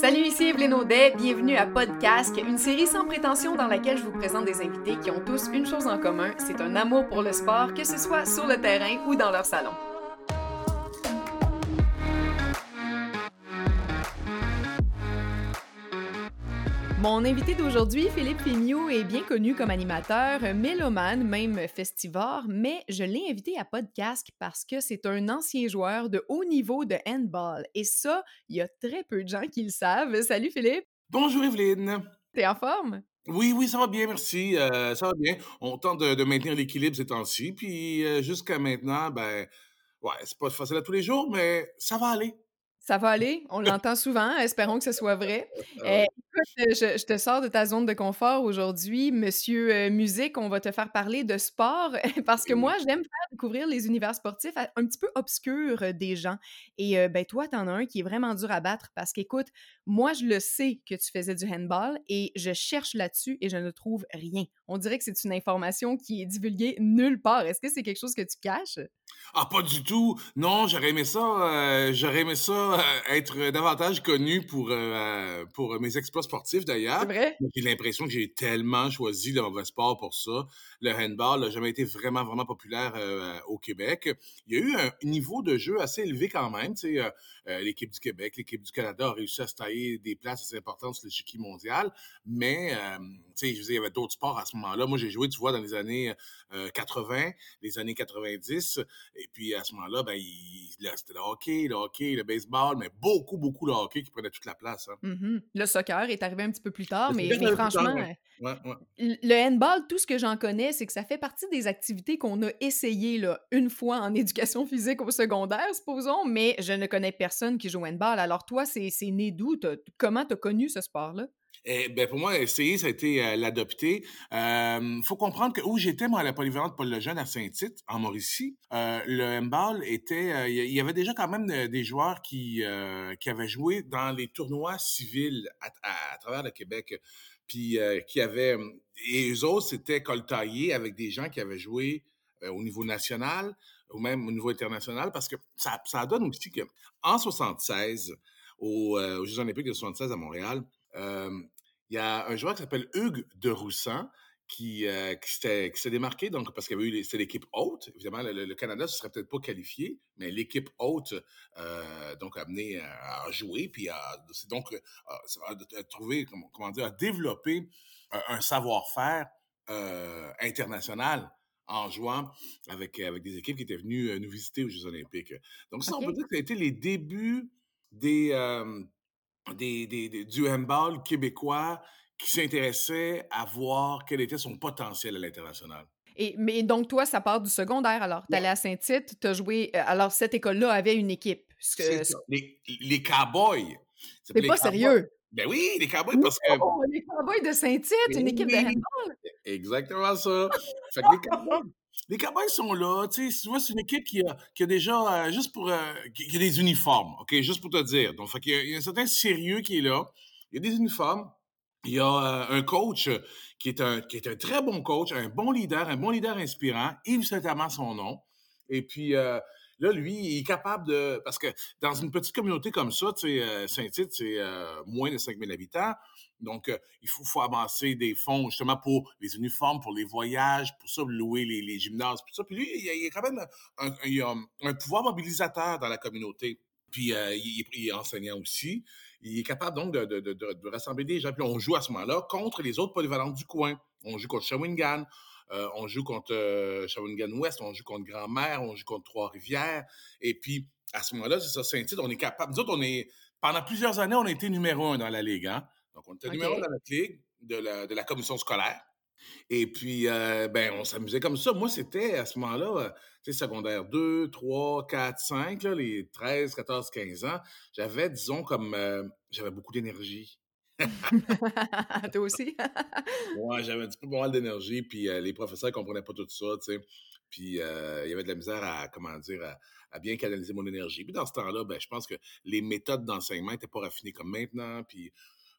Salut, ici Evelyne Audet, bienvenue à Podcast, une série sans prétention dans laquelle je vous présente des invités qui ont tous une chose en commun, c'est un amour pour le sport, que ce soit sur le terrain ou dans leur salon. Mon invité d'aujourd'hui, Philippe Fignot, est bien connu comme animateur, mélomane, même festivore, mais je l'ai invité à podcast parce que c'est un ancien joueur de haut niveau de handball. Et ça, il y a très peu de gens qui le savent. Salut Philippe! Bonjour Evelyne! T'es en forme? Oui, oui, ça va bien, merci. Euh, ça va bien. On tente de, maintenir l'équilibre ces temps-ci. Puis euh, jusqu'à maintenant, ben, ouais, c'est pas facile à tous les jours, mais ça va aller. Ça va aller, on l'entend souvent, espérons que ce soit vrai. Euh, écoute, je, te sors de ta zone de confort aujourd'hui. Monsieur euh, Musique, on va te faire parler de sport parce que moi, j'aime faire découvrir les univers sportifs un petit peu obscurs euh, des gens. Et ben toi, tu en as un qui est vraiment dur à battre parce qu'écoute, moi, je le sais que tu faisais du handball et je cherche là-dessus et je ne trouve rien. On dirait que c'est une information qui est divulguée nulle part. Est-ce que c'est quelque chose que tu caches? Ah, pas du tout. Non, j'aurais aimé ça. Euh, j'aurais aimé ça euh, être davantage connu pour, euh, pour mes exploits sportifs, d'ailleurs. C'est vrai? J'ai l'impression que j'ai tellement choisi le mauvais sport pour ça. Le handball n'a jamais été vraiment, vraiment populaire au Québec. Il y a eu un niveau de jeu assez élevé quand même. L'équipe du Québec, l'équipe du Canada a réussi à se tailler des places assez importantes sur l'échiquier mondial. Mais, tu sais, il y avait d'autres sports à ce moment-là. Moi, j'ai joué, tu vois, dans les années 80, les années 90. Et puis, à ce moment-là, ben, c'était le hockey, le hockey, le baseball, mais beaucoup, beaucoup le hockey qui prenait toute la place. Hein. Mm-hmm. Le soccer est arrivé un petit peu plus tard, mais, franchement, le handball, tout ce que j'en connais, c'est que ça fait partie des activités qu'on a essayées là, une fois en éducation physique au secondaire, supposons, mais je ne connais personne qui joue au handball. Alors toi, c'est né d'où? Comment tu as connu ce sport-là? Ben pour moi, essayer, ça a été euh, l'adopter. Il faut comprendre que où j'étais, moi, à la polyvalente Paul Lejeune à Saint-Tite, en Mauricie, euh, le handball était... Euh, il y avait déjà quand même des joueurs qui, qui avaient joué dans les tournois civils à, travers le Québec, puis qui avaient... Et eux autres, c'était coltaillé avec des gens qui avaient joué au niveau national ou même au niveau international, parce que ça, ça donne aussi que en 76, aux, aux Jeux olympiques de 76 à Montréal, il y a un joueur qui s'appelle Hugues de Roussan qui, euh, qui s'est démarqué, donc, parce qu'il y avait eu, c'était l'équipe haute. Évidemment, le, Canada ne serait peut-être pas qualifié, mais l'équipe haute, euh, donc, a amené à, jouer, puis a, donc, à, trouver, comment, dire, à développer un, savoir-faire euh, international en jouant avec, avec des équipes qui étaient venues nous visiter aux Jeux olympiques. Donc, ça, on peut dire que ça a été les débuts des, des, des, du handball québécois qui s'intéressait à voir quel était son potentiel à l'international. Et, mais donc, toi, ça part du secondaire, alors? Tu allé à Saint-Tite, tu as joué. Euh, alors, cette école-là avait une équipe. Les, les Cowboys. C'est pas sérieux? Ben oui, les Cowboys, parce que. Oh, les Cowboys de Saint-Tite, une équipe de handball. Exactement ça. Fait que les Cowboys, les Cowboys sont là, tu sais, c'est une équipe qui a, qui a déjà, euh, juste pour, euh, qui, a des uniformes, OK, juste pour te dire. Donc, il, y a, un certain sérieux qui est là. Il y a des uniformes. Il y a euh, un coach qui est un, qui est un très bon coach, un bon leader, un bon leader inspirant, Yves Saint-Amand son nom. Et puis, Là, lui, il est capable de... Parce que dans une petite communauté comme ça, tu sais, Saint-Tite, c'est moins de 5000 habitants. Donc, euh, il faut, avancer des fonds justement pour les uniformes, pour les voyages, pour ça, louer les, gymnases, tout ça. Puis lui, il, il a quand même un, un, pouvoir mobilisateur dans la communauté. Puis il, il, est enseignant aussi. Il est capable donc de, rassembler des gens. Puis on joue à ce moment-là contre les autres polyvalentes du coin. On joue contre Shawinigan, euh, on joue contre euh, Shawinigan-Ouest, on joue contre Grand-Mère, on joue contre Trois-Rivières. Et puis, à ce moment-là, c'est ça, Saint-Tite, on est capable. Nous autres, on est, pendant plusieurs années, on a été numéro un dans la Ligue. Hein? Donc, on était numéro un dans notre Ligue de la, de la commission scolaire. Et puis, euh, ben, on s'amusait comme ça. Moi, c'était à ce moment-là, tu sais, secondaire 2, 3, 4, 5, les 13, 14, 15 ans. J'avais, disons, comme, j'avais beaucoup d'énergie. Toi aussi? ouais, j'avais un petit peu mal d'énergie, puis euh, les professeurs ne comprenaient pas tout ça, tu sais. Puis euh, il y avait de la misère à, comment dire, à, bien canaliser mon énergie. Puis dans ce temps-là, ben, je pense que les méthodes d'enseignement n'étaient pas raffinées comme maintenant. Puis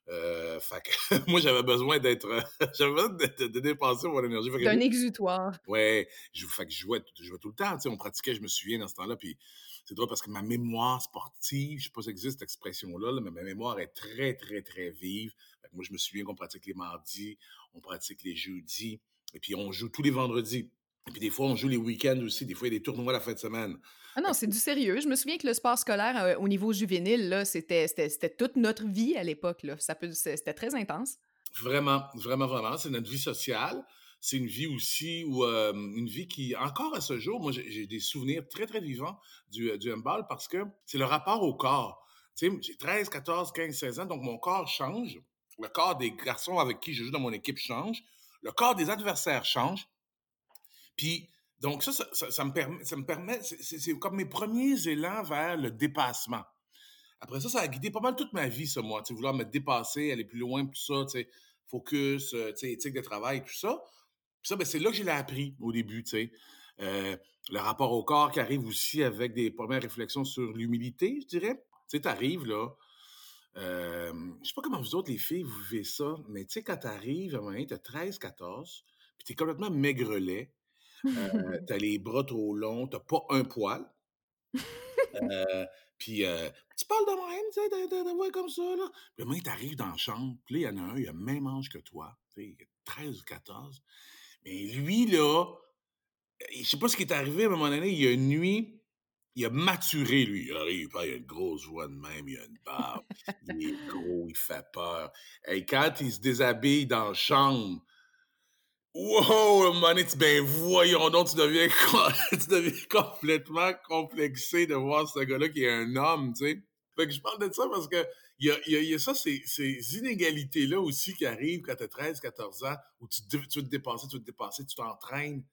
Euh, fait que moi, j'avais besoin d'être. j'avais besoin de, de, dépenser mon énergie. un exutoire. Ouais, je, fait que je jouais, je jouais tout le temps. On pratiquait, je me souviens, dans ce temps-là. Puis c'est drôle parce que ma mémoire sportive, je sais pas si existe cette expression-là, mais ma mémoire est très, très, très vive. Fait que moi, je me souviens qu'on pratique les mardis, on pratique les jeudis, et puis on joue tous les vendredis. Et puis des fois, on joue les week-ends aussi. Des fois, il y a des tournois la fin de semaine. Ah non, c'est du sérieux. Je me souviens que le sport scolaire euh, au niveau juvénile, c'était, toute notre vie à l'époque. Ça peut, c'était très intense. Vraiment, vraiment, vraiment. C'est notre vie sociale. C'est une vie aussi où euh, une vie qui, encore à ce jour, moi, j'ai, des souvenirs très, très vivants du, euh, du handball parce que c'est le rapport au corps. Tu sais, j'ai 13, 14, 15, 16 ans, donc mon corps change. Le corps des garçons avec qui je joue dans mon équipe change. Le corps des adversaires change. Puis, donc ça, ça, me permet, ça me permet c'est comme mes premiers élans vers le dépassement. Après ça, ça a guidé pas mal toute ma vie, ça, moi. Tu vouloir me dépasser, aller plus loin, tout ça, tu sais, focus, euh, éthique de travail, tout ça. Puis ça, ben, c'est là que je l'ai appris au début, tu sais. Euh, le rapport au corps qui arrive aussi avec des premières réflexions sur l'humilité, je dirais. Tu sais, t'arrives, là, euh, je sais pas comment vous autres, les filles, vous vivez ça, mais tu sais, quand t'arrives, à un moment t'as 13, 14, puis t'es complètement maigrelet, euh, t'as les bras trop longs, t'as pas un poil. Euh, puis euh, tu parles de même, tu sais, de, voix comme ça, là. Puis moment, t'arrives dans la chambre, puis là, il y en a un, il a le même âge que toi, tu sais, 13 ou 14. Mais lui, là, je sais pas ce qui est arrivé à un moment donné, il y a une nuit, il a maturé, lui. Il arrive, il a une grosse voix de même, il a une barbe, il est gros, il fait peur. Et quand il se déshabille dans la chambre, Wow, man, tu ben voyons donc, tu deviens, tu deviens complètement complexé de voir ce gars-là qui est un homme, tu sais. Fait que je parle de ça parce que il y a, y a, ça, ces, ces inégalités-là aussi qui arrivent quand tu as 13, 14 ans, où tu, tu veux te dépasser, tu veux te dépasser, tu t'entraînes.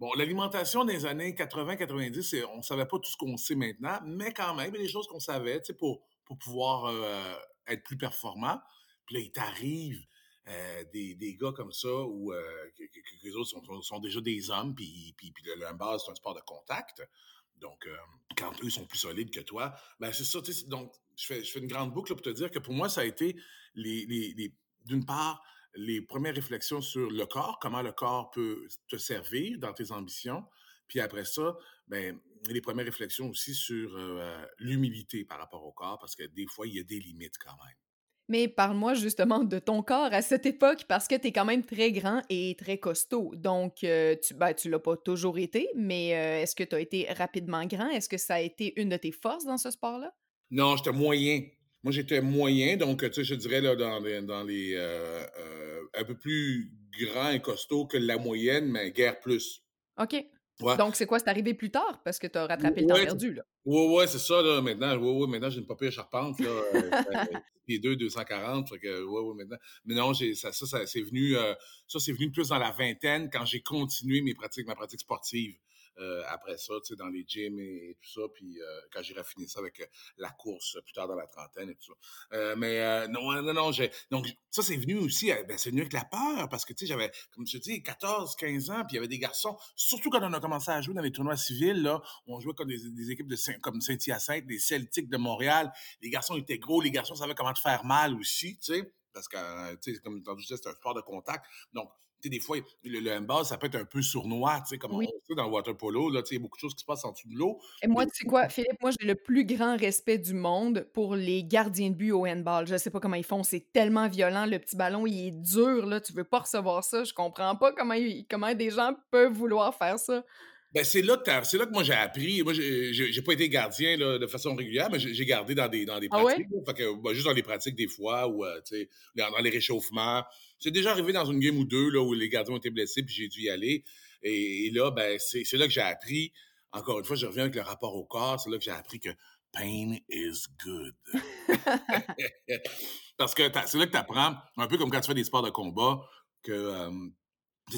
Bon, l'alimentation des années 80-90, on savait pas tout ce qu'on sait maintenant, mais quand même, il y a des choses qu'on savait, tu sais, pour, pour pouvoir euh, être plus performant. Puis là, il t'arrive euh, des, des, gars comme ça où euh, que, les autres sont, sont, déjà des hommes, puis, puis, puis le handball, c'est un sport de contact. Donc, euh, quand eux sont plus solides que toi, ben c'est ça. Donc, je fais, je fais une grande boucle pour te dire que pour moi, ça a été, les, les, d'une part, les premières réflexions sur le corps, comment le corps peut te servir dans tes ambitions. Puis après ça, ben, les premières réflexions aussi sur l'humilité par rapport au corps, parce que des fois, il y a des limites quand même. Mais parle-moi justement de ton corps à cette époque parce que tu es quand même très grand et très costaud. Donc, euh, tu ben, tu l'as pas toujours été, mais euh, est-ce que tu as été rapidement grand? Est-ce que ça a été une de tes forces dans ce sport-là? Non, j'étais moyen. Moi, j'étais moyen, donc, tu sais, je dirais, là, dans les, dans les euh, un peu plus grand et costaud que la moyenne, mais guère plus. OK. Donc, c'est quoi? C'est arrivé plus tard parce que tu as rattrapé le temps perdu, là. Oui, oui, c'est ça, là, maintenant. Oui, oui, maintenant, j'ai une papier charpente, là. Euh, pied 2, 240. Fait que, oui, oui, maintenant. Mais non, ça, ça, ça c'est venu, euh, ça, c'est venu plus dans la vingtaine quand j'ai continué mes pratiques, ma pratique sportive. Euh, après ça, tu sais, dans les gyms et, tout ça. Puis euh, quand j'ai raffiné ça avec euh, la course plus tard dans la trentaine et tout ça. mais non, non, non, j'ai. Donc, ça, c'est venu aussi, ben, c'est venu avec la peur parce que, tu sais, j'avais, comme je te dis, 14, 15 ans, puis il y avait des garçons, surtout quand on a commencé à jouer dans les tournois civils, là, on jouait comme des, équipes de comme Saint-Hyacinthe, des Celtics de Montréal. Les garçons étaient gros, les garçons savaient comment te faire mal aussi, tu sais parce que, tu sais, comme tu disais, c'est un sport de contact. Donc, des fois, le, le, handball, ça peut être un peu sournois, tu sais, comme on sait dans le water polo, là, tu sais, il y a beaucoup de choses qui se passent en dessous de l'eau. Et moi, tu sais quoi, Philippe, moi, j'ai le plus grand respect du monde pour les gardiens de but au handball. Je sais pas comment ils font, c'est tellement violent, le petit ballon, il est dur, là, tu veux pas recevoir ça, je comprends pas comment, comment des gens peuvent vouloir faire ça. Ben, c'est là, que c'est là que moi j'ai appris. Moi, j'ai pas été gardien là, de façon régulière, mais j'ai gardé dans des, dans des ah pratiques. fait que, ben, juste dans les pratiques des fois, ou euh, dans, dans les réchauffements. C'est déjà arrivé dans une game ou deux là, où les gardiens ont été blessés, puis j'ai dû y aller. Et, là, ben, c'est là que j'ai appris. Encore une fois, je reviens avec le rapport au corps. C'est là que j'ai appris que pain is good. Parce que c'est là que tu apprends, un peu comme quand tu fais des sports de combat, que euh,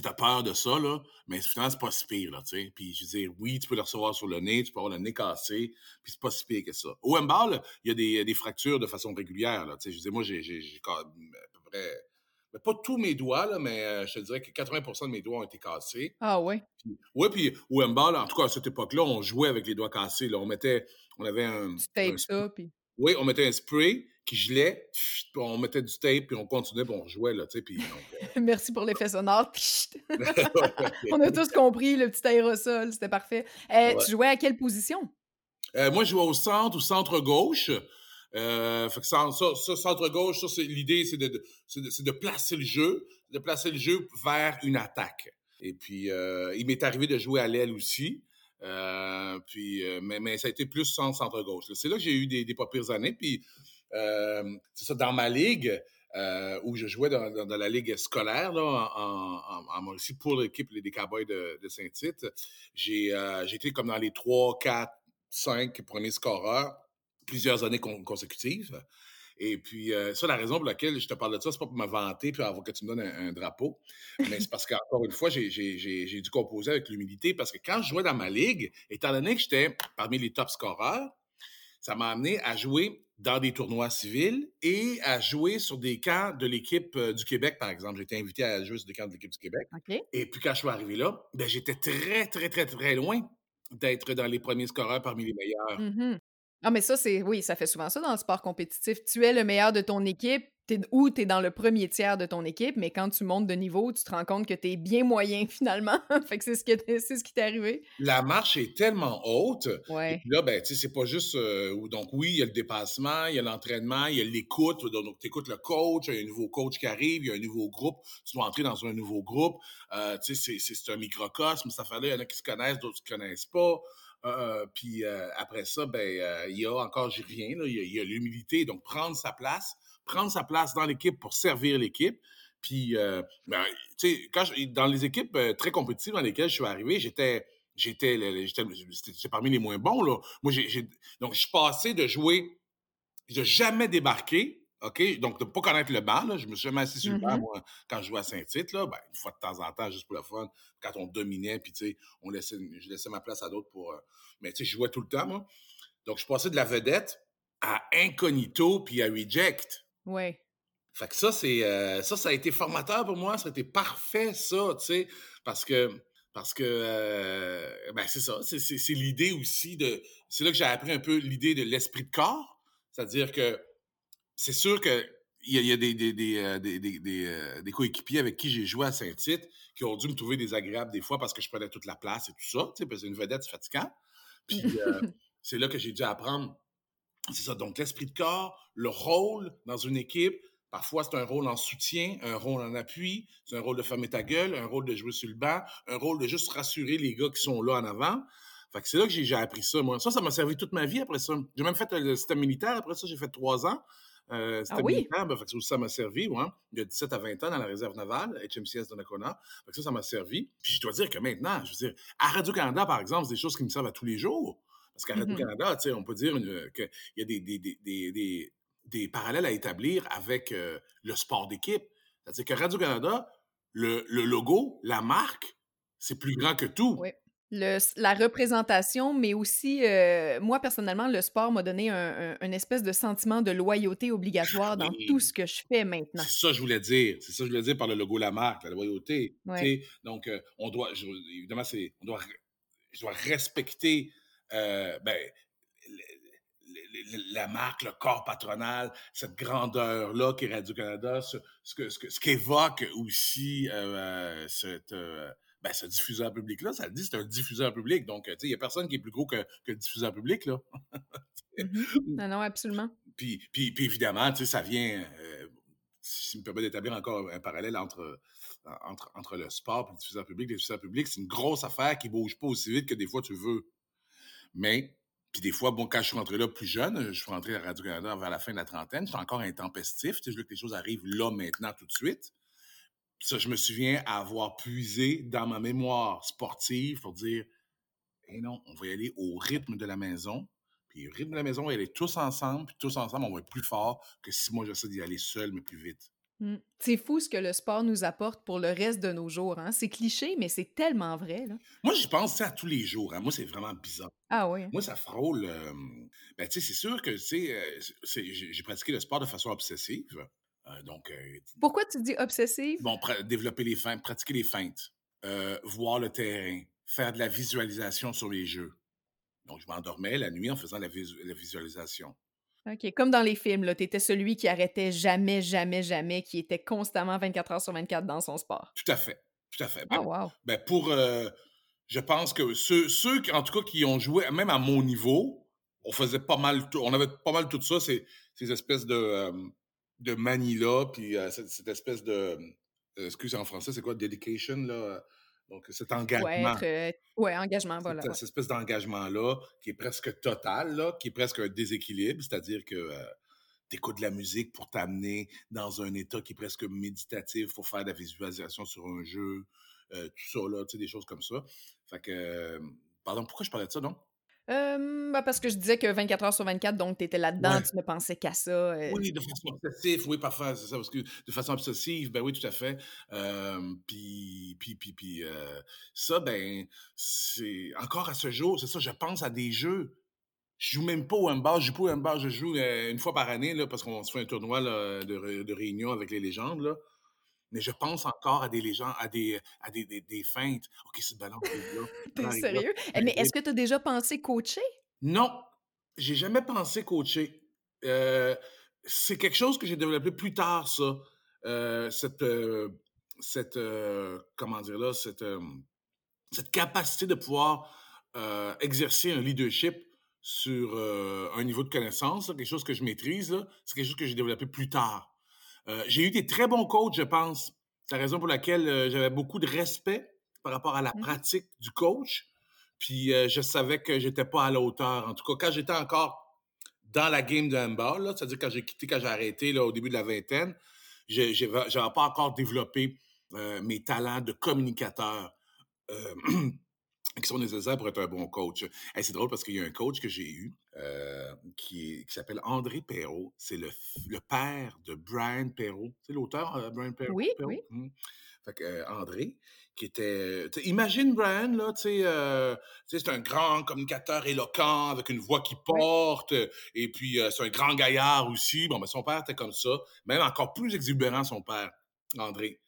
tu as peur de ça, là, mais finalement, c'est pas si pire, là, tu sais. Puis, je dire, oui, tu peux le recevoir sur le nez, tu peux avoir le nez cassé, puis c'est pas si pire que ça. Au handball, il y a des, des, fractures de façon régulière, là, tu sais. Je dire, moi, j'ai à peu près... Mais pas tous mes doigts, là, mais euh, je te dirais que 80% de mes doigts ont été cassés. Ah ouais? Oui, puis au handball, en tout cas, à cette époque-là, on jouait avec les doigts cassés, là. On mettait... On avait un... Tu tapes ça, puis... Oui, on mettait un spray, qui gelait, on mettait du tape, puis on continuait, puis on jouait, là, tu sais, puis... Euh Merci pour l'effet sonore. on a tous compris, le petit aérosol, c'était parfait. Euh, tu jouais à quelle position? Euh, moi, je jouais au centre, au centre-gauche. Euh, fait que ça, ça, centre-gauche, ça, c'est, l'idée, c'est de, de, de, placer le jeu, de placer le jeu vers une attaque. Et puis, euh, il m'est arrivé de jouer à l'aile aussi. Euh, puis, mais, mais ça a été plus centre-gauche. C'est là que j'ai eu des, des pas pires années. Puis, c'est ça, dans ma ligue, euh, où je jouais dans, la ligue scolaire en, en, pour l'équipe des Cowboys de, Saint-Tite. J'ai euh, été comme dans les 3, 4, 5 premiers scoreurs plusieurs années consécutives. Et puis, euh, ça, la raison pour laquelle je te parle de ça, c'est pas pour me vanter puis avoir que tu me donnes un, drapeau, mais c'est parce qu'encore une fois, j'ai dû composer avec l'humilité parce que quand je jouais dans ma ligue, étant donné que j'étais parmi les top scoreurs, ça m'a amené à jouer dans des tournois civils et à jouer sur des camps de l'équipe euh, du Québec, par exemple. J'ai été invité à jouer sur des camps de l'équipe du Québec. Et puis, quand je suis arrivé là, ben, j'étais très, très, très, très loin d'être dans les premiers scoreurs parmi les meilleurs. Mmh ah, mais ça, c'est. Oui, ça fait souvent ça dans le sport compétitif. Tu es le meilleur de ton équipe, es, ou tu es dans le premier tiers de ton équipe, mais quand tu montes de niveau, tu te rends compte que tu es bien moyen finalement. fait que c'est ce, ce qui t'est arrivé. La marche est tellement haute. Ouais. Et là, ben, tu sais, c'est pas juste. Euh, donc, oui, il y a le dépassement, il y a l'entraînement, il y a l'écoute. Donc, tu écoutes le coach, il y a un nouveau coach qui arrive, il y a un nouveau groupe. Tu dois entrer dans un nouveau groupe. Euh, tu sais, c'est un microcosme. Ça fait là, il y en a qui se connaissent, d'autres qui se connaissent pas. Euh, puis euh, après ça, ben euh, il y a encore, j'y reviens, là, il y a l'humilité, donc prendre sa place, prendre sa place dans l'équipe pour servir l'équipe. Puis, ben, tu sais, quand dans les équipes très compétitives dans lesquelles je suis arrivé, j'étais, j'étais, j'étais parmi les moins bons là. Moi, j'ai, donc je suis passé de jouer, de jamais débarquer OK? Donc, de ne pas connaître le banc, là, je me suis jamais assis sur le banc, mm-hmm. moi, quand je jouais à Saint-Tite, là, ben, une fois de temps en temps, juste pour le fun, quand on dominait, puis, tu sais, on laissait, je laissais ma place à d'autres pour... Euh, mais, tu sais, je jouais tout le temps, moi. Donc, je passais de la vedette à incognito, puis à reject. Oui. Fait que ça, c'est... Euh, ça, ça a été formateur pour moi. Ça a été parfait, ça, tu sais, parce que... Parce que, euh, ben, c'est ça, c'est l'idée aussi de... C'est là que j'ai appris un peu l'idée de l'esprit de corps. C'est-à-dire que c'est sûr que il y a, des, des, des, euh, euh, des, coéquipiers avec qui j'ai joué à Saint-Tite qui ont dû me trouver désagréable des fois parce que je prenais toute la place et tout ça, tu sais, parce que une vedette, c'est fatigant. Puis euh, c'est là que j'ai dû apprendre, c'est ça, donc l'esprit de corps, le rôle dans une équipe, parfois c'est un rôle en soutien, un rôle en appui, c'est un rôle de fermer ta gueule, un rôle de jouer sur le banc, un rôle de juste rassurer les gars qui sont là en avant. Fait que c'est là que j'ai appris ça, moi. Ça, ça m'a servi toute ma vie après ça. J'ai même fait le système militaire, après ça, j'ai fait trois ans. Euh, ah oui? Ben, ça m'a servi, moi. Il y a 17 à 20 ans dans la réserve navale, HMCS de Nakona. ça, ça m'a servi. Puis je dois dire que maintenant, je veux dire, à Radio-Canada, par exemple, c'est des choses qui me servent à tous les jours. Parce qu'à. Radio-Canada, sais, on peut dire qu'il y a des, des, des, des, parallèles à établir avec euh, le sport d'équipe. C'est-à-dire que Radio-Canada, le, le, logo, la marque, c'est plus grand que tout. Oui la représentation, mais aussi, euh, moi, personnellement, le sport m'a donné un, espèce de sentiment de loyauté obligatoire dans tout ce que je fais maintenant. C'est ça que je voulais dire. C'est ça que je voulais dire par le logo la marque, la loyauté. Donc, euh, on doit, évidemment, on doit, je dois respecter euh, ben, la marque, le corps patronal, cette grandeur-là qu'est Radio-Canada, ce, ce, ce qu'évoque aussi cette ben, ce diffuseur public-là, ça le dit, c'est un diffuseur public. Donc, tu sais, il n'y a personne qui est plus gros que, que le diffuseur public, là. Mm-hmm. Non, non, absolument. Puis, puis, puis évidemment, ça vient, euh, si me permet d'établir encore un parallèle entre, entre, entre le sport et le diffuseur public. Le diffuseur public, c'est une grosse affaire qui ne bouge pas aussi vite que des fois tu veux. Mais, puis des fois, bon, quand je suis rentré là plus jeune, je suis rentré à Radio-Canada vers la fin de la trentaine, j'étais encore intempestif. Tu je veux que les choses arrivent là, maintenant, tout de suite ça, je me souviens avoir puisé dans ma mémoire sportive pour dire Eh non, on va y aller au rythme de la maison. Puis le rythme de la maison, on va y aller tous ensemble, puis tous ensemble, on va être plus fort que si moi j'essaie d'y aller seul, mais plus vite. Mmh. C'est fou ce que le sport nous apporte pour le reste de nos jours. Hein? C'est cliché, mais c'est tellement vrai. Là. Moi, je pense ça tous les jours. Hein. Moi, c'est vraiment bizarre. Ah oui. Moi, ça frôle. Euh... Ben, tu sais, c'est sûr que, tu sais, euh, j'ai pratiqué le sport de façon obsessive. Euh, donc, euh, Pourquoi tu dis obsessive? Bon, développer les feintes, pratiquer les feintes, euh, voir le terrain, faire de la visualisation sur les jeux. Donc, je m'endormais la nuit en faisant la, visualisation. OK, comme dans les films, tu étais celui qui arrêtait jamais, jamais, jamais, qui était constamment 24 heures sur 24 dans son sport. Tout à fait, tout à fait. Ah Ben wow! ben pour, heu, je pense que ceux ceux qui en tout cas qui ont joué même à mon niveau, on faisait pas mal tout on avait pas mal tout ça, ces ces espèces de, hem, de manies-là, puis, heu, cette cette espèce de, hem, excuse en français, c'est quoi? Dedication là? Donc cet engagement. être, heu, ouais, engagement, voilà, cette espèce d'engagement-là, qui est presque total, là, qui est presque un déséquilibre, c'est-à-dire que euh, tu écoutes de la musique pour t'amener dans un état qui est presque méditatif, pour faire de la visualisation sur un jeu, euh, tout ça, là, tu sais, des choses comme ça. Fait que, euh, pardon, pourquoi je parlais de ça, non? Bah, parce que je disais que 24 heures sur 24, donc tu étais là-dedans, Ouais. tu ne pensais qu'à ça, heu Oui, de façon obsessive, oui, parfois, c'est ça, parce que de façon obsessive, ben oui, tout à fait. Euh, puis, puis, puis, puis euh, ça, ben, c'est encore à ce jour, c'est ça, je pense à des jeux Je joue même pas au handball. Je joue pas au handball. Je joue euh, une fois par année, là, parce qu'on se fait un tournoi là, de, de réunion avec les légendes. Là. Mais je pense encore à des légendes, à des, à des, des, des feintes. OK, c'est le ballon Tu ballon là. sérieux? Eh, mais ballon arrive. est-ce que tu as déjà pensé coacher? Non, j'ai jamais pensé coacher. Euh, c'est quelque chose que j'ai développé plus tard, ça. Euh, cette, euh, cette comment dire là, cette, cette capacité de pouvoir exercer un leadership sur un niveau de connaissance, là, quelque chose que je maîtrise, c'est quelque chose que j'ai développé plus tard. Euh, j'ai eu des très bons coachs, je pense. C'est la raison pour laquelle euh, j'avais beaucoup de respect par rapport à la Mhm. pratique du coach. Puis euh, je savais que j'étais pas à la hauteur. En tout cas, quand j'étais encore dans la game de handball, c'est-à-dire quand j'ai quitté, quand j'ai arrêté là, au début de la vingtaine, j'ai- j'avais pas encore développé mes talents de communicateur. Qui sont nécessaires pour être un bon coach. Hey, c'est drôle parce qu'il y a un coach que j'ai eu euh, qui, s'appelle André Perrault. C'est le, père de Brian Perrault. C'est l'auteur, euh, Brian Perrault? Oui, Perrault? oui. Mhm. Fait que, euh, André, qui était... Imagine Brian, là, tu sais, c'est un grand communicateur éloquent, avec une voix qui Oui. porte, et puis c'est un grand gaillard aussi. Bon, ben son père était comme ça, même encore plus exubérant, son père, André.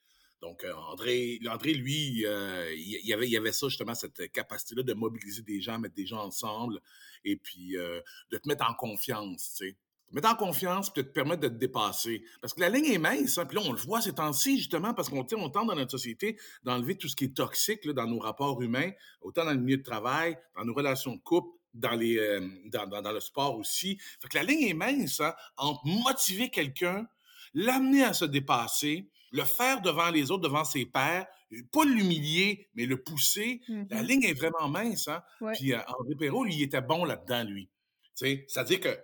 Donc, euh, André, André, lui, euh, il, il avait, ça, justement, cette capacité-là de mobiliser des gens, mettre des gens ensemble, et puis euh, de te mettre en confiance, tu sais. Te mettre en confiance, puis de te permettre de te dépasser. Parce que la ligne est mince, hein, puis là, on le voit ces temps-ci, justement, parce qu'on tente dans notre société d'enlever tout ce qui est toxique dans nos rapports humains, autant dans le milieu de travail, dans nos relations de couple, dans, les, le sport aussi. Fait que la ligne est mince hein, entre motiver quelqu'un, l'amener à se dépasser, le faire devant les autres, devant ses pairs, pas l'humilier, mais le pousser. La Mhm. ligne est vraiment mince. Hein? Ouais. Puis euh, André Perrault, lui, il était bon là-dedans, lui. C'est-à-dire que,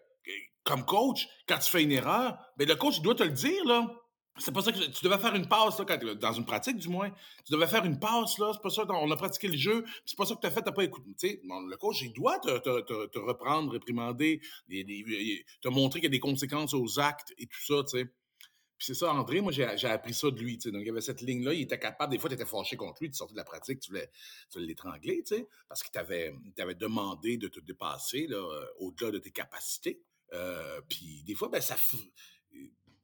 comme coach, quand tu fais une erreur, ben, le coach il doit te le dire. là. C'est pas ça que tu devais faire une passe, là, quand- dans une pratique du moins. Tu devais faire une passe, là. C'est pas ça, on a pratiqué le jeu. C'est pas ça que tu as fait, t'as pas écouté. Tu sais, bon, le coach, il doit te, te- te- te reprendre, réprimander, te montrer qu'il y a des conséquences aux actes et tout ça, tu sais. Puis c'est ça, André, moi, j'ai j'ai appris ça de lui. tu sais. Donc, il y avait cette ligne-là, il était capable. Des fois, tu étais fâché contre lui, tu sortais de la pratique, tu voulais, tu voulais l'étrangler, tu sais, parce qu'il t'avait t'avait demandé de te dépasser là, euh, au-delà de tes capacités. Euh, puis des fois, ben, ça,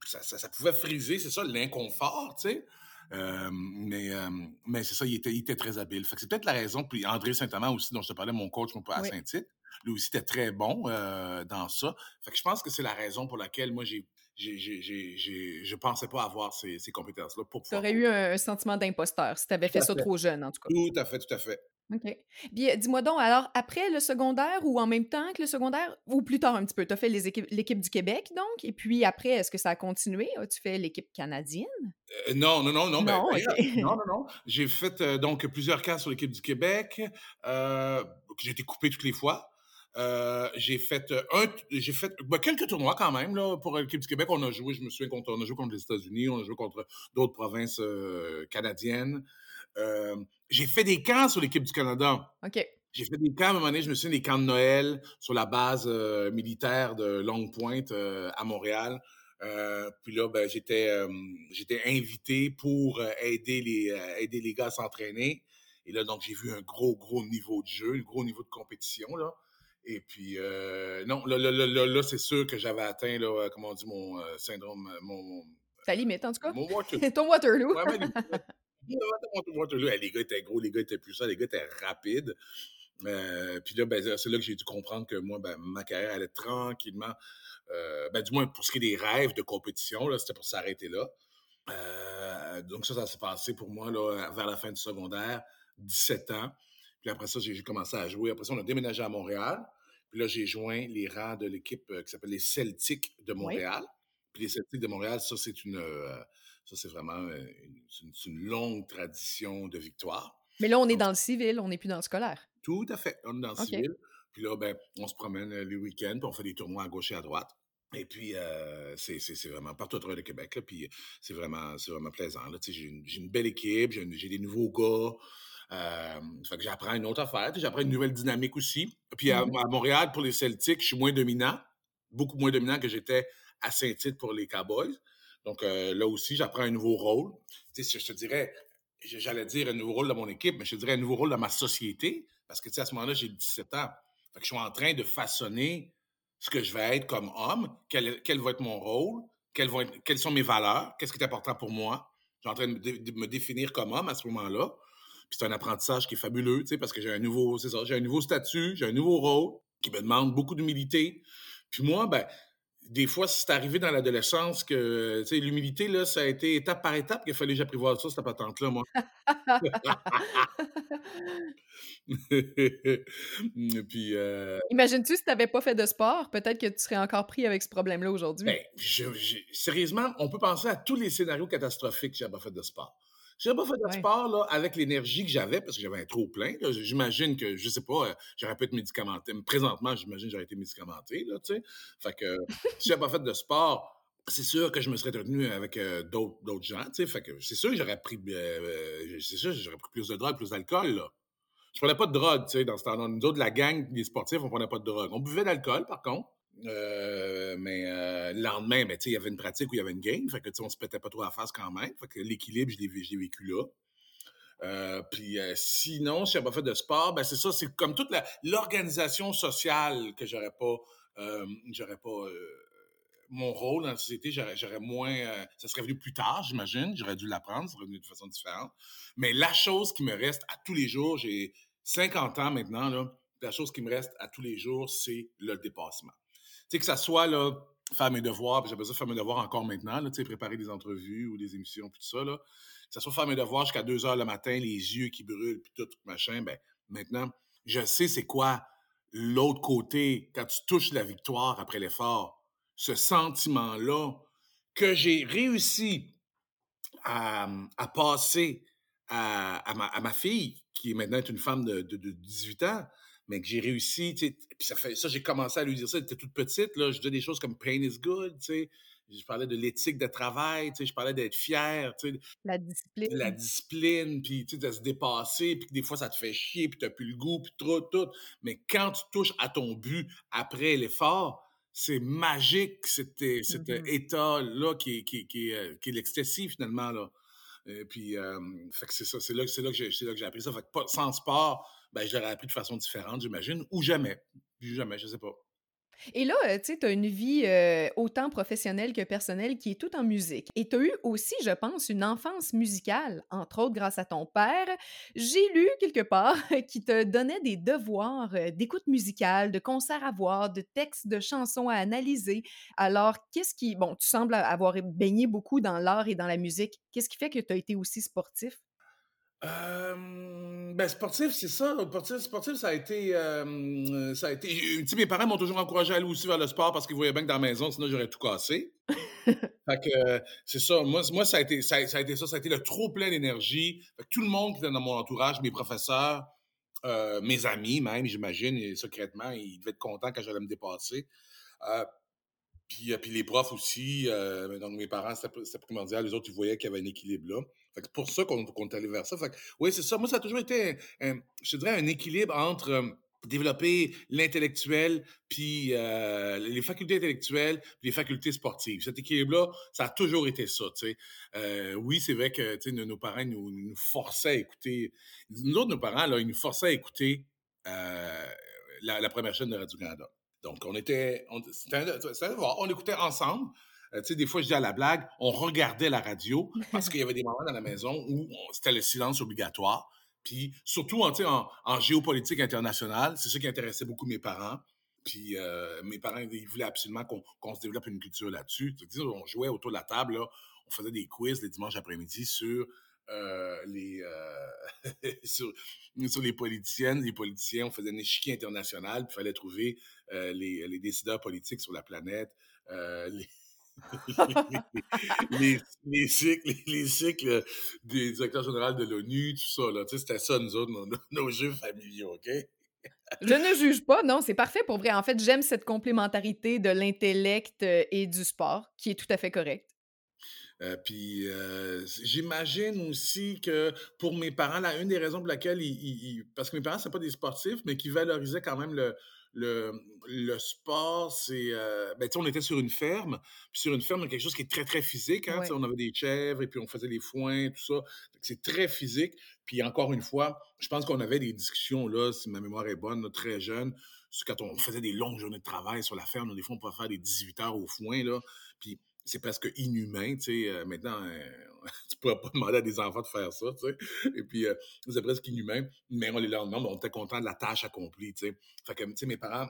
ça, ça, ça pouvait friser, c'est ça, l'inconfort, tu sais. Euh, mais euh, mais c'est ça, il était, il était très habile. Fait que c'est peut-être la raison. Puis André Saint-Amand aussi, dont je te parlais, mon coach mon à Oui. Saint-Tite, lui aussi était très bon dans ça. Fait que je pense que c'est la raison pour laquelle moi, j'ai, j'ai, j'ai, j'ai, j'ai- je pensais pas avoir ces, ces compétences-là pour Tu aurais eu un, un sentiment d'imposteur si tu avais fait ça trop jeune, en tout cas. Tout à fait, tout à fait. OK. Puis euh, dis-moi donc, alors, après le secondaire ou en même temps que le secondaire, ou plus tard un petit peu, tu as fait l'équipe du Québec, donc, et puis après, est-ce que ça a continué? As-tu fait l'équipe canadienne? Euh, non, non, non, non. Ben, Non, non, non, non. J'ai fait euh, donc plusieurs cas sur l'équipe du Québec. Euh, que j'ai été coupé toutes les fois. Euh, j'ai fait euh, un, j'ai fait ben, quelques tournois quand même là pour l'équipe du Québec. On a joué, je me souviens, contre, on a joué contre les États-Unis, on a joué contre d'autres provinces euh, canadiennes. Euh, j'ai fait des camps sur l'équipe du Canada. OK. J'ai fait des camps, à un moment donné, je me souviens des camps de Noël sur la base euh, militaire de Longue Pointe euh, à Montréal. Euh, puis là, ben, j'étais, euh, j'étais invité pour euh, aider, les, euh, aider les gars à s'entraîner. Et là, donc, j'ai vu un gros, gros niveau de jeu, un gros niveau de compétition. Là. Et puis, euh, non, là, là, là, là, là, c'est sûr que j'avais atteint, là, euh, comment on dit, mon euh, syndrome, mon, mon, Ta limite, en tout cas. mon Waterloo. Ton Waterloo. Ouais, mais les- Waterloo, les gars étaient gros, les gars étaient puissants, les gars étaient rapides. Euh, puis là, ben, c'est là que j'ai dû comprendre que moi, ben, ma carrière allait tranquillement, ben, du moins pour ce qui est des rêves de compétition, c'était pour s'arrêter là. Donc ça, ça s'est passé pour moi là, vers la fin du secondaire, 17 ans. Puis après ça, j'ai commencé à jouer. Après ça, on a déménagé à Montréal. Puis là, j'ai joint les rangs de l'équipe qui s'appelle les Celtics de Montréal. Puis les Celtics de Montréal, ça, c'est une, ça, c'est vraiment une, une, longue tradition de victoire. Mais là, on est dans le civil, on n'est plus dans le scolaire. Tout à fait. On est dans le civil. Puis là, ben, on se promène euh, les week-ends, puis on fait des tournois à gauche et à droite. Et puis, euh, c'est vraiment partout travers le Québec. Là, puis c'est vraiment, vraiment plaisant. J'ai une, une, belle équipe, j'ai des nouveaux gars. Euh, fait que j'apprends une autre affaire. J'apprends une nouvelle dynamique aussi. Puis à, mmh à, Montréal, pour les Celtics, je suis moins dominant. Beaucoup moins dominant que j'étais à Saint-Tite pour les Cowboys. Donc euh, là aussi, j'apprends un nouveau rôle. Tu sais, je te dirais, j'allais dire un nouveau rôle dans mon équipe, mais je te dirais un nouveau rôle dans ma société. Parce que, tu sais, à ce moment-là, j'ai 17 ans. Fait que je suis en train de façonner ce que je vais être comme homme, quel, quel va être mon rôle, quelles, vont être, quelles sont mes valeurs, qu'est-ce qui est important pour moi. Je suis en train de me, définir comme homme à ce moment-là. Puis c'est un apprentissage qui est fabuleux, tu sais, parce que j'ai un nouveau, c'est ça, j'ai un nouveau statut, j'ai un nouveau rôle qui me demande beaucoup d'humilité. Puis moi, ben, des fois, c'est arrivé dans l'adolescence que, tu sais, l'humilité, là, ça a été étape par étape qu'il fallait que j'apprivoise ça, cette patente-là, moi. puis, euh... Imagines-tu si tu n'avais pas fait de sport, peut-être que tu serais encore pris avec ce problème-là aujourd'hui? Ben, sérieusement, on peut penser à tous les scénarios catastrophiques si j'avais pas fait de sport. Si j'avais pas fait de sport là, avec l'énergie que j'avais, parce que j'avais un trop plein, j'imagine que, je sais pas, euh, j'aurais pu être médicamenté. Présentement, j'imagine que j'aurais été médicamenté, là, tu sais. Fait que si j'avais pas fait de sport, c'est sûr que je me serais tenu avec euh, d'autres gens, tu sais. Fait que c'est sûr que j'aurais pris, euh, c'est sûr j'aurais pris plus de drogue, plus d'alcool, là. Je prenais pas de drogue, tu sais, dans ce temps-là. Nous autres, la gang des sportifs, on prenait pas de drogue. On buvait d'alcool, par contre. Euh, mais euh, le lendemain, ben, il y avait une pratique où il y avait une game, fait que on se pétait pas trop à face quand même. Fait que l'équilibre, je l'ai vécu là. Euh, puis sinon, si j'avais pas fait de sport, ben c'est ça, c'est comme toute l'organisation sociale que j'aurais pas, j'aurais pas mon rôle dans la société, j'aurais moins, ça serait venu plus tard, j'imagine, j'aurais dû l'apprendre, ça serait venu de façon différente. Mais la chose qui me reste à tous les jours, j'ai 50 ans maintenant la chose qui me reste à tous les jours, c'est le dépassement sais, que ça soit là, faire mes devoirs, puis besoin de faire mes devoirs encore maintenant, préparer des entrevues ou des émissions, tout ça, là. Que ça soit faire mes devoirs jusqu'à 2 heures le matin, les yeux qui brûlent, puis tout, machin, ben maintenant, je sais c'est quoi l'autre côté, quand tu touches la victoire après l'effort, ce sentiment-là que j'ai réussi à, passer à, ma, fille, qui est maintenant une femme de, de 18 ans, mais que j'ai réussi, tu sais, puis ça fait ça, j'ai commencé à lui dire ça, elle était toute petite, là, je disais des choses comme pain is good, tu sais, je parlais de l'éthique de travail, tu sais, je parlais d'être fier, tu sais. La discipline. La discipline, puis tu sais, de se dépasser, puis des fois ça te fait chier, puis t'as plus le goût, puis tout, tout. Mais quand tu touches à ton but après l'effort, c'est magique, cet, cet mmh état-là qui, qui, qui, euh, qui est l'extasie finalement, là. Et puis, euh, fait que c'est ça, c'est là, là que j'ai appris ça. Fait que pas, sans sport, ben, je l'aurais appris de façon différente, j'imagine, ou jamais. Jamais, je sais pas. Et là, tu sais, tu as une vie autant professionnelle que personnelle qui est toute en musique. Et tu as eu aussi, je pense, une enfance musicale, entre autres grâce à ton père. J'ai lu quelque part qui te donnait des devoirs d'écoute musicale, de concerts à voir, de textes de chansons à analyser. Alors, qu'est-ce qui... Bon, tu sembles avoir baigné beaucoup dans l'art et dans la musique. Qu'est-ce qui fait que tu as été aussi sportif? Euh, ben sportif, c'est ça. Sportif, sportif, ça a été, euh, ça a été. Tu sais, mes parents m'ont toujours encouragé à aller aussi vers le sport parce qu'ils voyaient bien que dans la maison, sinon j'aurais tout cassé. fait que c'est ça. Moi, moi, ça a été, ça, a été ça. Ça a été le trop plein d'énergie. tout le monde qui était dans mon entourage, mes professeurs, euh, mes amis même, j'imagine, secrètement, ils devaient être contents quand j'allais me dépasser. Euh, puis, puis les profs aussi, donc mes parents, c'était primordial. Les autres, ils voyaient qu'il y avait un équilibre là. C'est pour ça qu'on est allé vers ça. oui, c'est ça. Moi, ça a toujours été, je dirais, un équilibre entre développer l'intellectuel, puis euh, les facultés intellectuelles, puis les facultés sportives. Cet équilibre-là, ça a toujours été ça. Euh, oui, c'est vrai que nos, parents nous, forçaient à écouter. Nous autres, nos parents, ils nous forçaient à écouter euh, la, première chaîne de Radio-Canada. Donc, on était. On écoutait ensemble. Euh, tu sais, des fois, je dis à la blague, on regardait la radio parce qu'il y avait des moments dans la maison où c'était le silence obligatoire. Puis surtout en, en, en géopolitique internationale, c'est ça qui intéressait beaucoup mes parents. Puis euh, mes parents, ils voulaient absolument qu'on se développe une culture là-dessus. On jouait autour de la table, là, on faisait des quiz les dimanches après-midi sur euh, les euh, sur, sur, les politiciennes, les politiciens. On faisait un échiquier international, puis il fallait trouver les, les, décideurs politiques sur la planète, les, les, les, cycles, les, cycles des directeurs généraux de l'ONU, tout ça. Là. Tu sais, c'était ça, nous autres, nos, nos jeux familiaux, OK? Je ne juge pas, non, c'est parfait pour vrai. En fait, j'aime cette complémentarité de l'intellect euh, et du sport, qui est tout à fait correct. Euh, puis euh, j'imagine aussi que pour mes parents, là, une des raisons pour laquelle ils, parce que mes parents c'est pas des sportifs, mais qui valorisaient quand même le, le, le sport, c'est. Euh, ben, on était sur une ferme. Puis sur une ferme, il y a quelque chose qui est très, très physique. Hein, On avait des chèvres et puis on faisait les foins, tout ça. C'est très physique. Puis encore une fois, je pense qu'on avait des discussions, là, si ma mémoire est bonne, très jeune. Quand on faisait des longues journées de travail sur la ferme, des fois, on pouvait faire des 18 heures au foin. Là, puis c'est presque inhumain, tu sais. Euh, maintenant, euh, tu pourrais pas demander à des enfants de faire ça, tu sais. Et puis, euh, c'est presque inhumain. Mais on les lendemain, on était content de la tâche accomplie, tu sais. Fait que, tu sais, mes parents,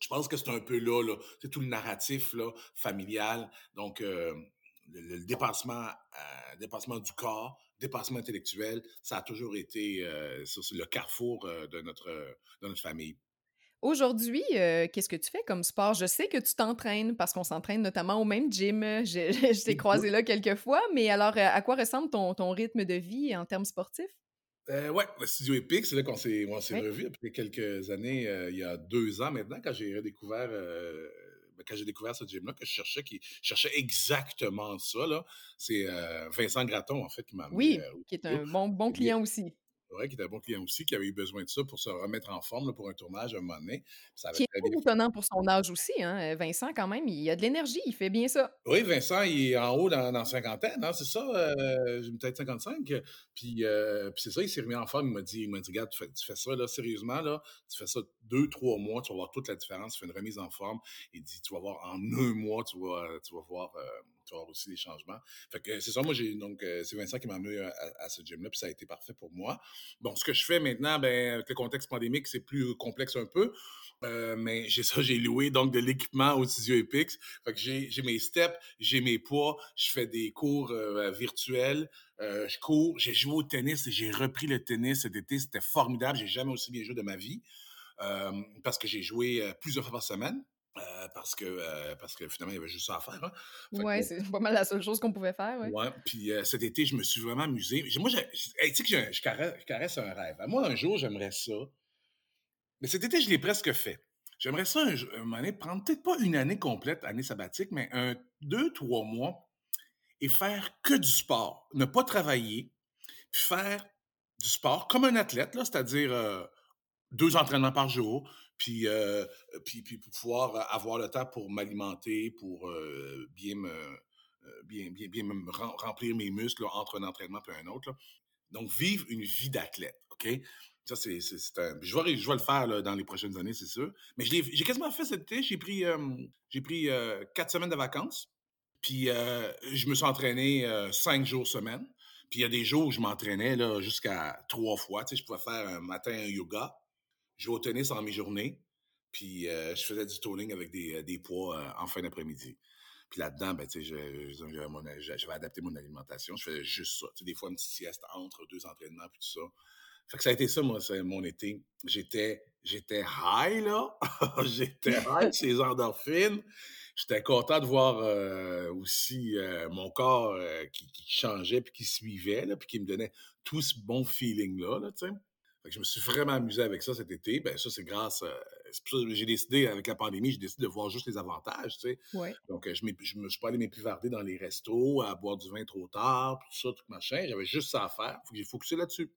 je pense que c'est un peu là, là. C'est tout le narratif, là, familial. Donc, le, dépassement, dépassement du corps, dépassement intellectuel, ça a toujours été le carrefour de, notre, de notre famille. Aujourd'hui, euh, qu'est-ce que tu fais comme sport? Je sais que tu t'entraînes parce qu'on s'entraîne notamment au même gym. Je, t'ai croisé là quelques fois, mais alors, euh, à quoi ressemble ton, ton rythme de vie en termes sportifs? Euh, ouais, le studio Epic, c'est là qu'on s'est, on s'est depuis quelques années, euh, il y a deux ans maintenant, quand j'ai redécouvert, ben, quand j'ai découvert ce gym-là, que je cherchais, qui cherchait exactement ça, là. C'est Vincent Graton, en fait, qui m'a amené. Oui, qui est un bon, bon client aussi qui était un bon client aussi, qui avait eu besoin de ça pour se remettre en forme pour un tournage à un moment donné. Ça qui est étonnant pour son âge aussi, hein? Euh, Vincent, quand même, il a de l'énergie, il fait bien ça. Oui, Vincent, il est en haut dans, dans cinquantaine, hein, c'est ça, euh, peut-être 55. Puis, euh, puis c'est ça, il s'est remis en forme, il m'a dit, il m'a dit, regarde, tu fais, ça, là, sérieusement, là, tu fais ça deux, trois mois, tu vas voir toute la différence, tu fais une remise en forme. Il dit, tu vas voir en un mois, tu vas, tu vas voir tu vas avoir aussi des changements. C'est ça, moi, j'ai donc, euh, c'est Vincent qui m'a amené à, ce gym-là, puis ça a été parfait pour moi. Bon, ce que je fais maintenant, ben, avec le contexte pandémique, c'est plus complexe un peu. Euh, mais j'ai ça, j'ai loué donc de l'équipement au studio Epix. J'ai mes steps, j'ai mes poids, je fais des cours euh, virtuels, je cours, j'ai joué au tennis et j'ai repris le tennis cet été. C'était formidable. J'ai jamais aussi bien joué de ma vie parce que j'ai joué plusieurs fois par semaine. Euh, parce que euh, parce que finalement il y avait juste ça à faire. Hein. Ouais, c'est pas mal la seule chose qu'on pouvait faire. Ouais. ouais puis euh, cet été je me suis vraiment amusé. Moi, tu sais que je, caresse, un rêve. Moi un jour j'aimerais ça. Mais cet été je l'ai presque fait. J'aimerais ça un, un année, prendre peut-être pas une année complète, année sabbatique, mais un deux trois mois et faire que du sport, ne pas travailler, puis faire du sport comme un athlète là, c'est-à-dire deux entraînements par jour, puis, euh, puis, puis pour pouvoir avoir le temps pour m'alimenter, pour euh, bien me euh, bien, bien, bien me remplir mes muscles entre un entraînement et un autre. Donc, vivre une vie d'athlète, OK? Ça, c'est, un... je, vais, je le faire là, dans les prochaines années, c'est sûr. Mais j'ai quasiment fait cet été. J'ai pris, pris quatre semaines de vacances. Puis, je me suis entraîné cinq jours semaine. Puis, il y a des jours où je m'entraînais jusqu'à trois fois. Tu sais, je pouvais faire un matin un yoga, je jouais au tennis en mi-journée, puis euh, je faisais du tolling avec des, euh, des poids euh, en fin d'après-midi. Puis là-dedans, ben, tu sais, j'avais adapté mon alimentation. Je faisais juste ça. Tu sais, des fois, une petite sieste entre deux entraînements, puis tout ça. Fait que ça a été ça, moi, mon été. J'étais, j'étais high, là. j'étais high, ces endorphines. J'étais content de voir aussi mon corps qui, qui, changeait, puis qui suivait, là, puis qui me donnait tout ce bon feeling-là, là, tu sais je me suis vraiment amusé avec ça cet été. Ben, ça, c'est grâce. j'ai décidé, avec la pandémie, j'ai décidé de voir juste les avantages, tu sais. Donc, je, je me suis pas allé m'épivarder dans les restos, à boire du vin trop tard, tout ça, tout machin. J'avais juste ça à faire. Faut que j'ai focusé là-dessus.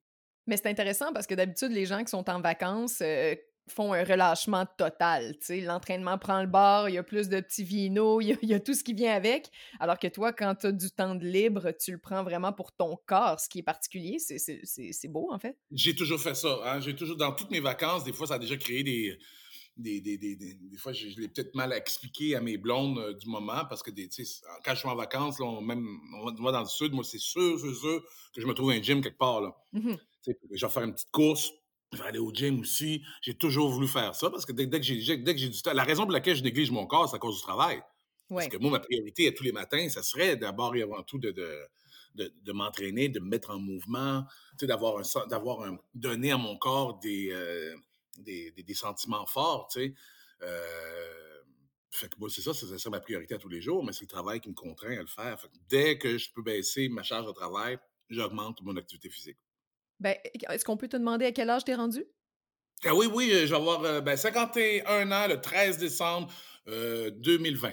Mais c'est intéressant parce que d'habitude, les gens qui sont en vacances, euh, font un relâchement total. L'entraînement prend le bord, il y a plus de petits vinos, il y, a, tout ce qui vient avec. Alors que toi, quand tu as du temps de libre, tu le prends vraiment pour ton corps, ce qui est particulier. C'est beau, en fait. J'ai toujours fait ça. Hein. J'ai toujours, dans toutes mes vacances, des fois, ça a déjà créé des. Des, des, des, des fois, je, l'ai peut-être mal expliqué à mes blondes euh, du moment parce que des, quand je suis en vacances, là, même, moi, dans le sud, moi, c'est sûr, sûr, sûr que je me trouve un gym quelque part. Là. Mmh Je vais faire une petite course, je vais aller au gym aussi. J'ai toujours voulu faire ça parce que dès, que j'ai du temps, la raison pour laquelle je néglige mon corps, c'est à cause du travail. Parce que moi, ma priorité à tous les matins, ça serait d'abord et avant tout de, de, m'entraîner, de me mettre en mouvement, d'avoir un, d'avoir un, donner à mon corps des, euh, des, des, sentiments forts, tu sais. Euh, fait que c'est ça, c'est ma priorité à tous les jours, mais c'est le travail qui me contraint à le faire. dès que je peux baisser ma charge de travail, j'augmente mon activité physique. Ben, est-ce qu'on peut te demander à quel âge t'es rendu? Ah oui, oui, je vais avoir ben, 51 ans le 13 décembre 2020.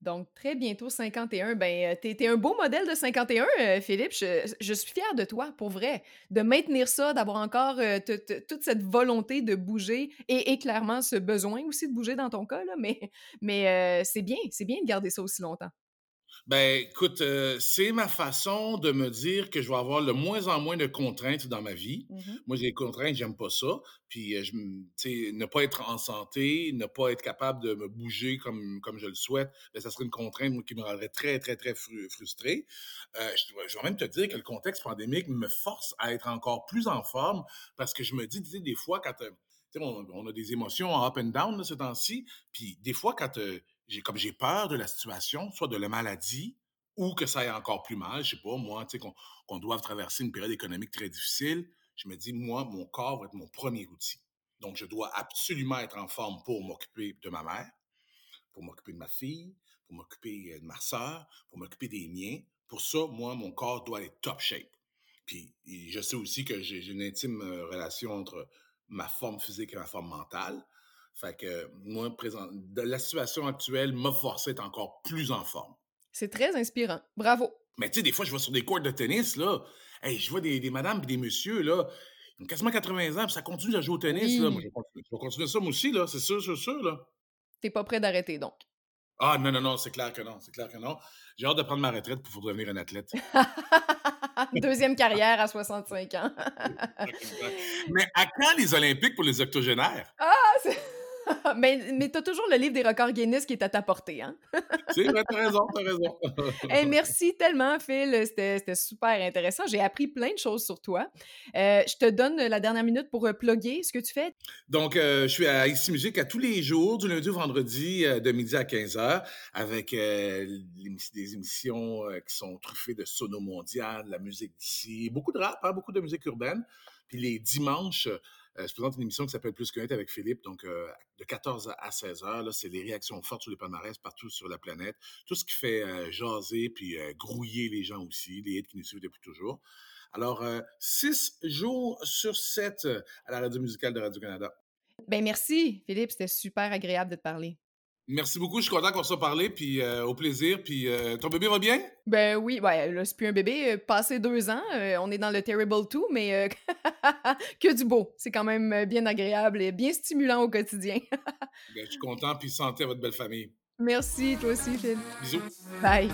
Donc, très bientôt 51. Ben, t'es es un beau modèle de 51, Philippe. Je, suis fière de toi, pour vrai. De maintenir ça, d'avoir encore toute cette volonté de bouger et, clairement ce besoin aussi de bouger dans ton cas, là, mais, mais c'est bien, c'est bien de garder ça aussi longtemps. Ben, écoute, euh, c'est ma façon de me dire que je vais avoir le moins en moins de contraintes dans ma vie. Mmh Moi, j'ai des contraintes, j'aime pas ça. Puis, euh, je, ne pas être en santé, ne pas être capable de me bouger comme, comme je le souhaite, ben, ça serait une contrainte qui me rendrait très, très, très frustré. Euh, je, vais même te dire que le contexte pandémique me force à être encore plus en forme parce que je me dis, des fois, quand on, on, a des émotions en up and down de ce temps-ci, puis des fois, quand comme j'ai peur de la situation, soit de la maladie ou que ça aille encore plus mal. Je sais pas, moi, tu sais, qu'on doive traverser une période économique très difficile. Je me dis, moi, mon corps va être mon premier outil. Donc, je dois absolument être en forme pour m'occuper de ma mère, pour m'occuper de ma fille, pour m'occuper euh, de ma soeur, pour m'occuper des miens. Pour ça, moi, mon corps doit être top shape. Puis, je sais aussi que j'ai une intime euh, relation entre ma forme physique et ma forme mentale. Fait que moi, présent, de la situation actuelle m'a forcé à être encore plus en forme. C'est très inspirant. Bravo. Mais tu sais, des fois, je vais sur des courts de tennis, là. Hey, je vois des, des madames et des messieurs, là. Ils ont quasiment 80 ans, puis ça continue à jouer au tennis, là. Moi, je vais, continuer, ça, moi aussi, là. C'est sûr, c'est sûr, là. T'es pas prêt d'arrêter, donc? Ah, non, non, non, c'est clair que non. C'est clair que non. J'ai hâte de prendre ma retraite pour devenir un athlète. Deuxième carrière à 65 ans. Mais à quand les Olympiques pour les octogénaires? Ah, c'est... mais mais tu as toujours le livre des records Guinness qui est à ta portée, hein? C'est vrai, t'as raison, t'as raison. merci tellement, Phil. C'était super intéressant. J'ai appris plein de choses sur toi. Euh, je te donne la dernière minute pour euh, plugger ce que tu fais. Donc, euh, je suis à Ici Musique à tous les jours, du lundi au vendredi, de midi à 15h, avec des émissions qui sont truffées de sono mondial, la musique d'ici, beaucoup de rap, hein, beaucoup de musique urbaine. Puis les dimanches, euh, je présente une émission qui s'appelle Plus qu'un avec Philippe, donc euh, de 14 à 16 heures. Là, c'est les réactions fortes sur les palmarès partout sur la planète. Tout ce qui fait euh, jaser puis grouiller les gens aussi, les hits qui nous suivent depuis toujours. Alors, six jours sur sept à la radio musicale de Radio-Canada. Ben merci, Philippe. C'était super agréable de te parler. Merci beaucoup, je suis content qu'on se parlé, puis euh, au plaisir. Puis euh, ton bébé va bien? Ben oui, ouais, là, c'est plus un bébé. Euh, passé deux ans, on est dans le Terrible 2, mais que du beau. C'est quand même bien agréable et bien stimulant au quotidien. ben, je suis content, puis santé à votre belle famille. Merci, toi aussi, Phil. Bisous. Bye.